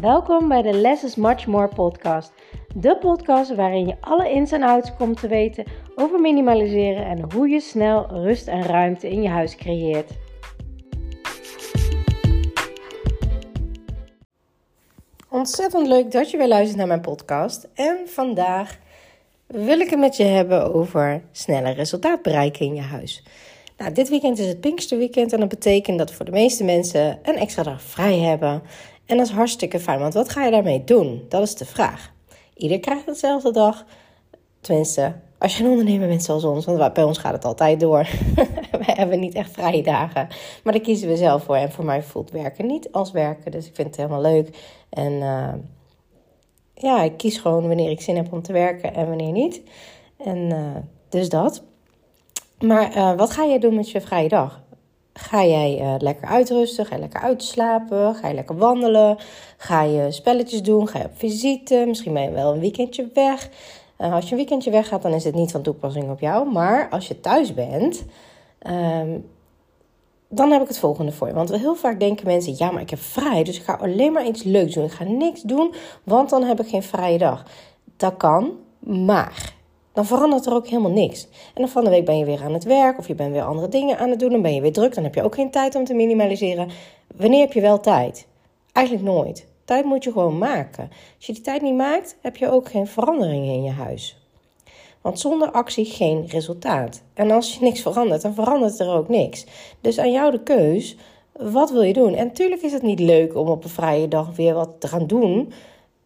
Welkom bij de Less is Much More podcast. De podcast waarin je alle ins en outs komt te weten over minimaliseren en hoe je snel rust en ruimte in je huis creëert. Ontzettend leuk dat je weer luistert naar mijn podcast. En vandaag wil ik het met je hebben over sneller resultaat bereiken in je huis. Nou, dit weekend is het Pinksterweekend en dat betekent dat voor de meeste mensen een extra dag vrij hebben. En dat is hartstikke fijn, want wat ga je daarmee doen? Dat is de vraag. Ieder krijgt hetzelfde dag. Tenminste, als je een ondernemer bent zoals ons, want bij ons gaat het altijd door. we hebben niet echt vrije dagen, maar daar kiezen we zelf voor. En voor mij voelt werken niet als werken, dus ik vind het helemaal leuk. En uh, ja, ik kies gewoon wanneer ik zin heb om te werken en wanneer niet. En uh, dus dat. Maar uh, wat ga je doen met je vrije dag? Ga jij uh, lekker uitrusten? Ga je lekker uitslapen? Ga je lekker wandelen? Ga je spelletjes doen? Ga je op visite? Misschien ben je wel een weekendje weg. Uh, als je een weekendje weg gaat, dan is het niet van toepassing op jou. Maar als je thuis bent, um, dan heb ik het volgende voor je. Want heel vaak denken mensen: ja, maar ik heb vrij, dus ik ga alleen maar iets leuks doen. Ik ga niks doen, want dan heb ik geen vrije dag. Dat kan, maar dan verandert er ook helemaal niks. En dan van de week ben je weer aan het werk of je bent weer andere dingen aan het doen. Dan ben je weer druk, dan heb je ook geen tijd om te minimaliseren. Wanneer heb je wel tijd? Eigenlijk nooit. Tijd moet je gewoon maken. Als je die tijd niet maakt, heb je ook geen veranderingen in je huis. Want zonder actie geen resultaat. En als je niks verandert, dan verandert er ook niks. Dus aan jou de keus, wat wil je doen? En natuurlijk is het niet leuk om op een vrije dag weer wat te gaan doen.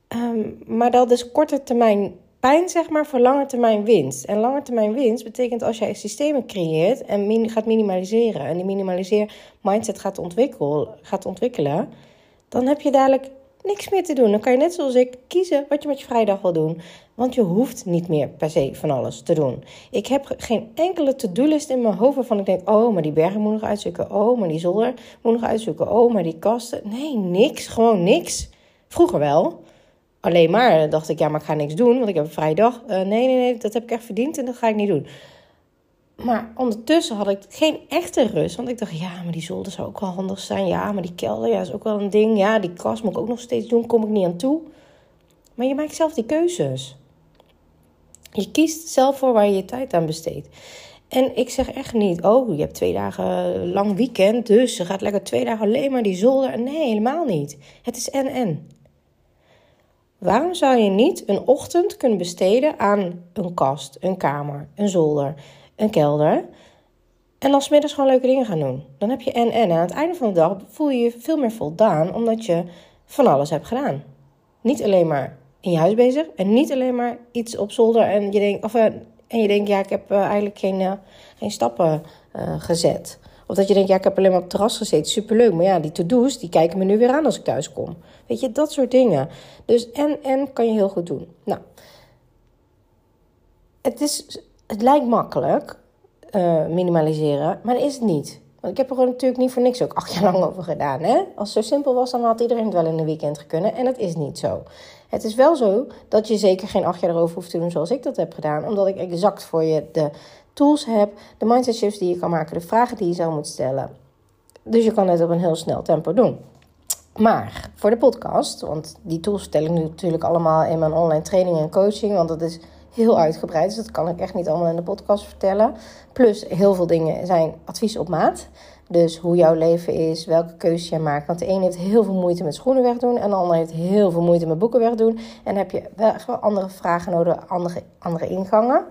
Um, maar dat is korte termijn pijn, zeg maar, voor lange termijn winst. En lange termijn winst betekent als jij systemen creëert en gaat minimaliseren. En die minimaliseer mindset gaat, gaat ontwikkelen. Dan heb je dadelijk niks meer te doen. Dan kan je net zoals ik kiezen wat je met je vrijdag wil doen. Want je hoeft niet meer per se van alles te doen. Ik heb geen enkele to-do-list in mijn hoofd waarvan ik denk: oh, maar die bergen moet nog uitzoeken. Oh, maar die zolder moet nog uitzoeken. Oh, maar die kasten. Nee, niks. Gewoon niks. Vroeger wel alleen maar dacht ik, ja, maar ik ga niks doen, want ik heb een vrije dag. Uh, nee, nee, nee, dat heb ik echt verdiend en dat ga ik niet doen. Maar ondertussen had ik geen echte rust. Want ik dacht, ja, maar die zolder zou ook wel handig zijn. Ja, maar die kelder ja, is ook wel een ding. Ja, die kast moet ik ook nog steeds doen. Kom ik niet aan toe. Maar je maakt zelf die keuzes. Je kiest zelf voor waar je je tijd aan besteedt. En ik zeg echt niet, oh, je hebt twee dagen lang weekend. Dus je gaat lekker twee dagen alleen maar die zolder. Nee, helemaal niet. Het is en-en. Waarom zou je niet een ochtend kunnen besteden aan een kast, een kamer, een zolder, een kelder? En dan smiddags gewoon leuke dingen gaan doen. Dan heb je en en. Aan het einde van de dag voel je je veel meer voldaan, omdat je van alles hebt gedaan. Niet alleen maar in je huis bezig en niet alleen maar iets op zolder en je denkt, of, uh, en je denkt ja, ik heb uh, eigenlijk geen, uh, geen stappen gezet. Of dat je denkt, ja, ik heb alleen maar op het terras gezeten, superleuk. Maar ja, die to-do's, die kijken me nu weer aan als ik thuis kom. Weet je, dat soort dingen. Dus en, en kan je heel goed doen. Nou, het, is, het lijkt makkelijk, uh, minimaliseren, maar dat is het niet. Want ik heb er gewoon natuurlijk niet voor niks ook acht jaar lang over gedaan. Hè? Als het zo simpel was, dan had iedereen het wel in een weekend kunnen. En dat is niet zo. Het is wel zo dat je zeker geen acht jaar erover hoeft te doen zoals ik dat heb gedaan. Omdat ik exact voor je de tools heb, de mindset shifts die je kan maken, de vragen die je zelf moet stellen. Dus je kan het op een heel snel tempo doen. Maar voor de podcast, want die tools vertel ik nu natuurlijk allemaal in mijn online training en coaching, want dat is heel uitgebreid, dus dat kan ik echt niet allemaal in de podcast vertellen. Plus heel veel dingen zijn advies op maat. Dus hoe jouw leven is, welke keuzes je maakt. Want de ene heeft heel veel moeite met schoenen wegdoen. En de ander heeft heel veel moeite met boeken wegdoen. En heb je wel andere vragen nodig, andere, andere ingangen.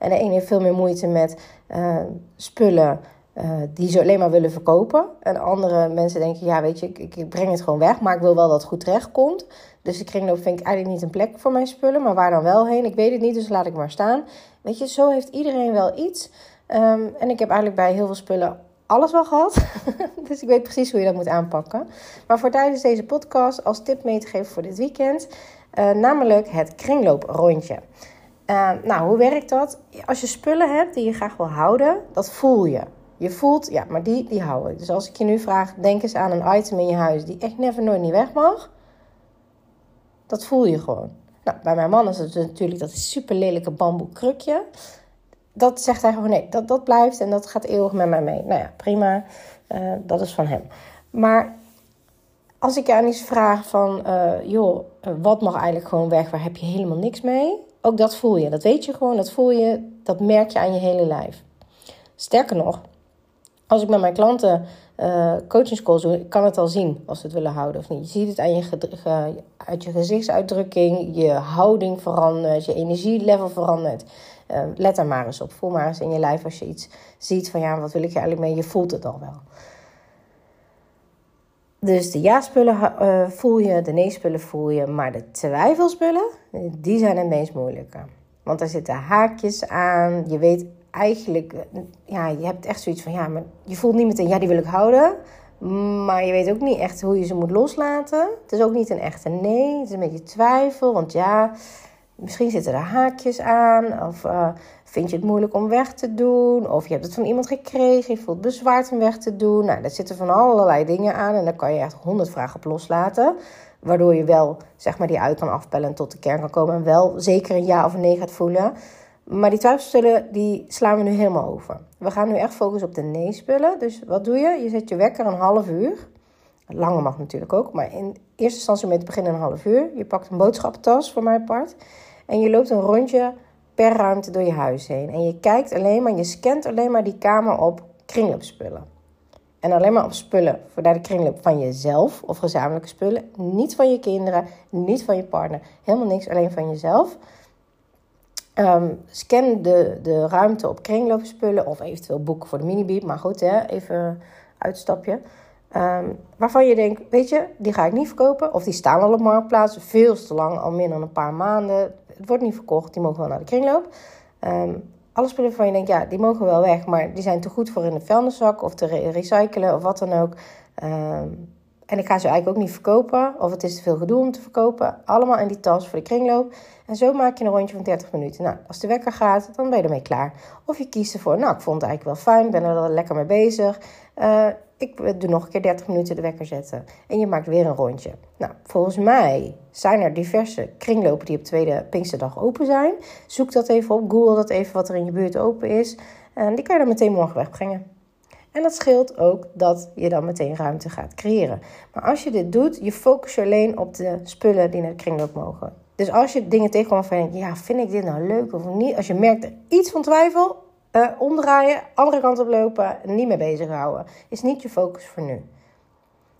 En de ene heeft veel meer moeite met uh, spullen uh, die ze alleen maar willen verkopen. En andere mensen denken, ja weet je, ik, ik breng het gewoon weg, maar ik wil wel dat het goed terecht komt. Dus de kringloop vind ik eigenlijk niet een plek voor mijn spullen, maar waar dan wel heen? Ik weet het niet, dus laat ik maar staan. Weet je, zo heeft iedereen wel iets. Um, en ik heb eigenlijk bij heel veel spullen alles wel gehad. dus ik weet precies hoe je dat moet aanpakken. Maar voor tijdens deze podcast als tip mee te geven voor dit weekend, uh, namelijk het kringlooprondje. Uh, nou, hoe werkt dat? Als je spullen hebt die je graag wil houden, dat voel je. Je voelt, ja, maar die, die hou ik. Dus als ik je nu vraag, denk eens aan een item in je huis die echt never nooit niet weg mag. Dat voel je gewoon. Nou, bij mijn man is het natuurlijk dat super lelijke bamboe krukje. Dat zegt hij gewoon nee, dat, dat blijft en dat gaat eeuwig met mij mee. Nou ja, prima. Uh, dat is van hem. Maar als ik je aan iets vraag van, uh, joh, wat mag eigenlijk gewoon weg? Waar heb je helemaal niks mee? Ook dat voel je. Dat weet je gewoon, dat voel je, dat merk je aan je hele lijf. Sterker nog, als ik met mijn klanten uh, coachingscalls doe, ik kan het al zien als ze het willen houden of niet. Je ziet het aan je, uit je gezichtsuitdrukking, je houding verandert, je energielevel verandert. Uh, let daar maar eens op. Voel maar eens in je lijf als je iets ziet van ja, wat wil ik je eigenlijk mee? Je voelt het al wel. Dus de ja-spullen uh, voel je, de nee-spullen voel je, maar de twijfelspullen, die zijn het meest moeilijke. Want daar zitten haakjes aan. Je weet eigenlijk, ja, je hebt echt zoiets van, ja, maar je voelt niet meteen, ja, die wil ik houden. Maar je weet ook niet echt hoe je ze moet loslaten. Het is ook niet een echte nee. Het is een beetje twijfel, want ja, misschien zitten er haakjes aan. Of uh, vind je het moeilijk om weg te doen. Of je hebt het van iemand gekregen, je voelt bezwaard om weg te doen. Nou, daar zitten van allerlei dingen aan. En daar kan je echt honderd vragen op loslaten. Waardoor je wel, zeg maar, die uit kan afpellen en tot de kern kan komen. En wel zeker een ja of een nee gaat voelen. Maar die twijfelspullen, die slaan we nu helemaal over. We gaan nu echt focussen op de nee-spullen. Dus wat doe je? Je zet je wekker een half uur. Langer mag natuurlijk ook, maar in eerste instantie met beginnen een half uur. Je pakt een boodschappentas voor mijn part. En je loopt een rondje per ruimte door je huis heen. En je kijkt alleen maar, je scant alleen maar die kamer op kringloopspullen. En alleen maar op spullen voor de kringloop van jezelf of gezamenlijke spullen. Niet van je kinderen, niet van je partner. Helemaal niks, alleen van jezelf. Um, scan de, de ruimte op kringloopspullen of eventueel boeken voor de minibiep. Maar goed, hè, even uitstapje. Um, waarvan je denkt, weet je, die ga ik niet verkopen. Of die staan al op marktplaats, veel te lang, al meer dan een paar maanden. Het wordt niet verkocht, die mogen wel naar de kringloop. Um, alle spullen waarvan je denkt, ja, die mogen wel weg, maar die zijn te goed voor in de vuilniszak of te recyclen of wat dan ook. Um, en ik ga ze eigenlijk ook niet verkopen, of het is te veel gedoe om te verkopen. Allemaal in die tas voor de kringloop. En zo maak je een rondje van 30 minuten. Nou, als de wekker gaat, dan ben je ermee klaar. Of je kiest ervoor, nou, ik vond het eigenlijk wel fijn, ben er lekker mee bezig. Uh, ik doe nog een keer 30 minuten de wekker zetten. En je maakt weer een rondje. Nou, volgens mij zijn er diverse kringlopen die op tweede Pinksterdag open zijn. Zoek dat even op, google dat even wat er in je buurt open is. En die kan je dan meteen morgen wegbrengen. En dat scheelt ook dat je dan meteen ruimte gaat creëren. Maar als je dit doet, je focus je alleen op de spullen die naar de kringloop mogen. Dus als je dingen tegenkomt van ja, vind ik dit nou leuk of niet? Als je merkt er iets van twijfel, uh, omdraaien, andere kant op lopen, niet mee bezighouden. Is niet je focus voor nu.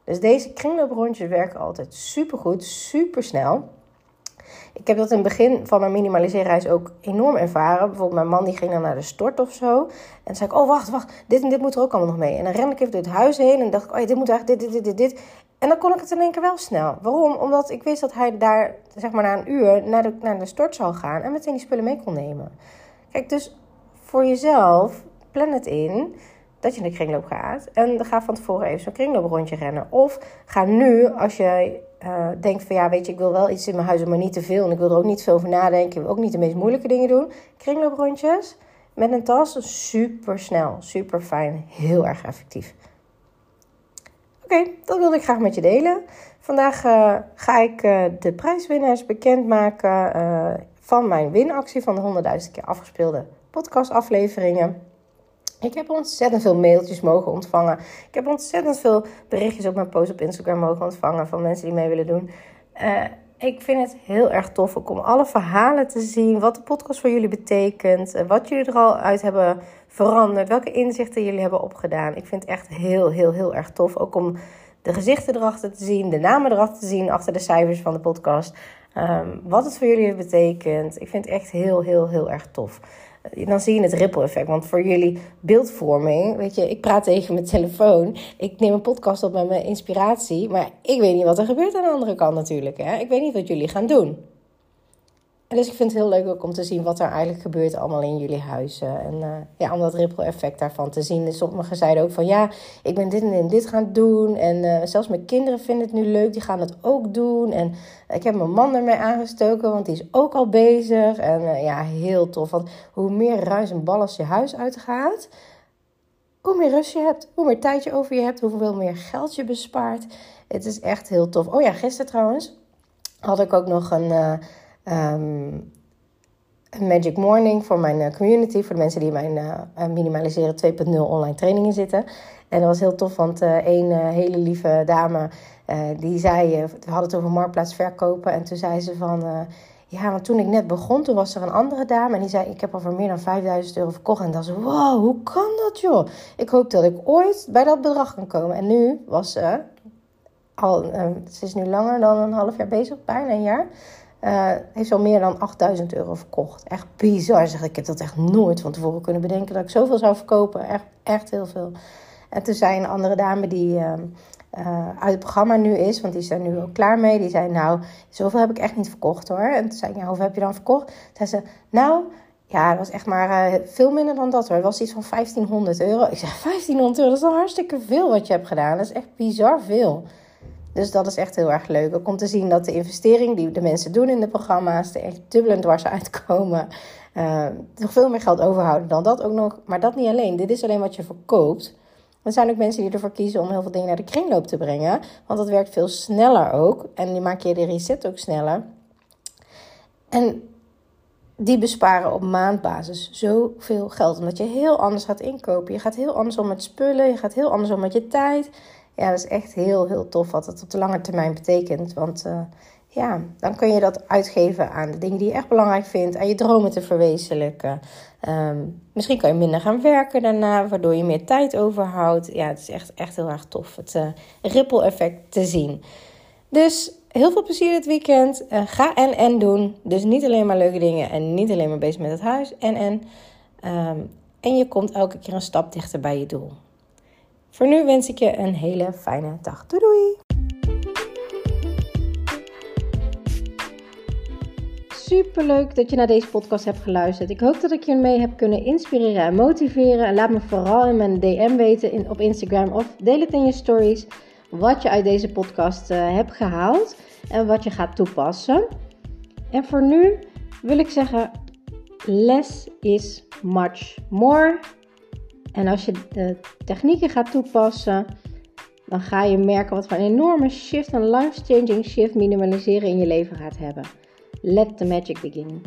Dus deze kringlooprondjes werken altijd super goed, super snel. Ik heb dat in het begin van mijn minimaliseerreis ook enorm ervaren. Bijvoorbeeld mijn man die ging dan naar de stort of zo. En zei ik, oh wacht, wacht, dit en dit moet er ook allemaal nog mee. En dan ren ik even door het huis heen en dacht ik, oh ja, dit moet eigenlijk dit, dit, dit, dit. En dan kon ik het in één keer wel snel. Waarom? Omdat ik wist dat hij daar, zeg maar na een uur, naar de, naar de stort zou gaan. En meteen die spullen mee kon nemen. Kijk, dus voor jezelf, plan het in dat je in de kringloop gaat. En ga van tevoren even zo'n kringlooprondje rennen. Of ga nu, als jij uh, denkt van ja, weet je, ik wil wel iets in mijn huis, maar niet te veel. En ik wil er ook niet veel over nadenken. Ik wil ook niet de meest moeilijke dingen doen. Kringlooprondjes met een tas, super snel, super fijn, heel erg effectief. Oké, dat wilde ik graag met je delen. Vandaag uh, ga ik uh, de prijswinnaars bekendmaken van mijn winactie van de 100.000 keer afgespeelde podcastafleveringen. Ik heb ontzettend veel mailtjes mogen ontvangen. Ik heb ontzettend veel berichtjes op mijn post op Instagram mogen ontvangen van mensen die mee willen doen. Uh, ik vind het heel erg tof om alle verhalen te zien. Wat de podcast voor jullie betekent. Eh, wat jullie er al uit hebben veranderd. Welke inzichten jullie hebben opgedaan. Ik vind het echt heel, heel, heel erg tof. Ook om de gezichten erachter te zien. De namen erachter te zien. Achter de cijfers van de podcast. Um, wat het voor jullie heeft betekend. Ik vind het echt heel, heel, heel erg tof dan zie je het ripple effect. Want voor jullie beeldvorming, weet je, ik praat tegen mijn telefoon. Ik neem een podcast op met mijn inspiratie. Maar ik weet niet wat er gebeurt aan de andere kant natuurlijk. Hè? Ik weet niet wat jullie gaan doen. Dus ik vind het heel leuk ook om te zien wat er eigenlijk gebeurt allemaal in jullie huizen. En uh, ja, om dat ripple effect daarvan te zien. Dus sommigen zeiden ook van ja, ik ben dit en dit gaan doen. En uh, zelfs mijn kinderen vinden het nu leuk, die gaan het ook doen. En ik heb mijn man ermee aangestoken, want die is ook al bezig. En uh, ja, heel tof. Want hoe meer ruis en ballast je huis uitgaat, hoe meer rust je hebt, hoe meer tijd je over je hebt, hoeveel meer geld je bespaart. Het is echt heel tof. Oh ja, gisteren trouwens had ik ook nog een um, Magic Morning voor mijn eh, community. Voor de mensen die in mijn uh, Minimaliseren 2.0 online trainingen zitten. En dat was heel tof, want een hele lieve dame, die zei, we hadden het over marktplaats verkopen. En toen zei ze van, ja, want toen ik net begon, toen was er een andere dame. En die zei, ik heb al voor meer dan 5000 euro verkocht. En dan zei wow, hoe kan dat joh? Ik hoop dat ik ooit bij dat bedrag kan komen. En nu was ze, al, ze is nu langer dan een half jaar bezig, bijna een jaar. Uh, heeft al meer dan 8000 euro verkocht. Echt bizar. Zeg, ik heb dat echt nooit van tevoren kunnen bedenken dat ik zoveel zou verkopen. Echt, echt heel veel. En toen zei een andere dame die uh, uit het programma nu is, want die er nu ook klaar mee. Die zei: Nou, zoveel heb ik echt niet verkocht hoor. En toen zei ik: hoeveel heb je dan verkocht? Zei ze: Nou. Ja, dat was echt maar veel minder dan dat hoor. Het was iets van 1500 euro. Ik zeg 1500 euro, dat is al hartstikke veel wat je hebt gedaan. Dat is echt bizar veel. Dus dat is echt heel erg leuk. Ook om te zien dat de investering die de mensen doen in de programma's er echt dubbel en dwars uitkomen. Uh, nog veel meer geld overhouden dan dat ook nog. Maar dat niet alleen. Dit is alleen wat je verkoopt. Er zijn ook mensen die ervoor kiezen om heel veel dingen naar de kringloop te brengen. Want dat werkt veel sneller ook. En die maak je de reset ook sneller. En die besparen op maandbasis zoveel geld. Omdat je heel anders gaat inkopen. Je gaat heel anders om met spullen. Je gaat heel anders om met je tijd ja, dat is echt heel, heel tof wat het op de lange termijn betekent. Want uh, ja, dan kun je dat uitgeven aan de dingen die je echt belangrijk vindt, aan je dromen te verwezenlijken. Um, misschien kan je minder gaan werken daarna, waardoor je meer tijd overhoudt. Ja, het is echt, echt heel erg tof het uh, ripple effect te zien. Dus heel veel plezier dit weekend. Uh, ga en en doen. Dus niet alleen maar leuke dingen en niet alleen maar bezig met het huis. En en. Um, en je komt elke keer een stap dichter bij je doel. Voor nu wens ik je een hele fijne dag. Doei doei! Super leuk dat je naar deze podcast hebt geluisterd. Ik hoop dat ik je mee heb kunnen inspireren en motiveren. laat me vooral in mijn DM weten in, op Instagram of deel het in je stories wat je uit deze podcast uh, hebt gehaald en wat je gaat toepassen. En voor nu wil ik zeggen: less is much more. En als je de technieken gaat toepassen, dan ga je merken wat voor een enorme shift, een life-changing shift minimaliseren in je leven gaat hebben. Let the magic begin.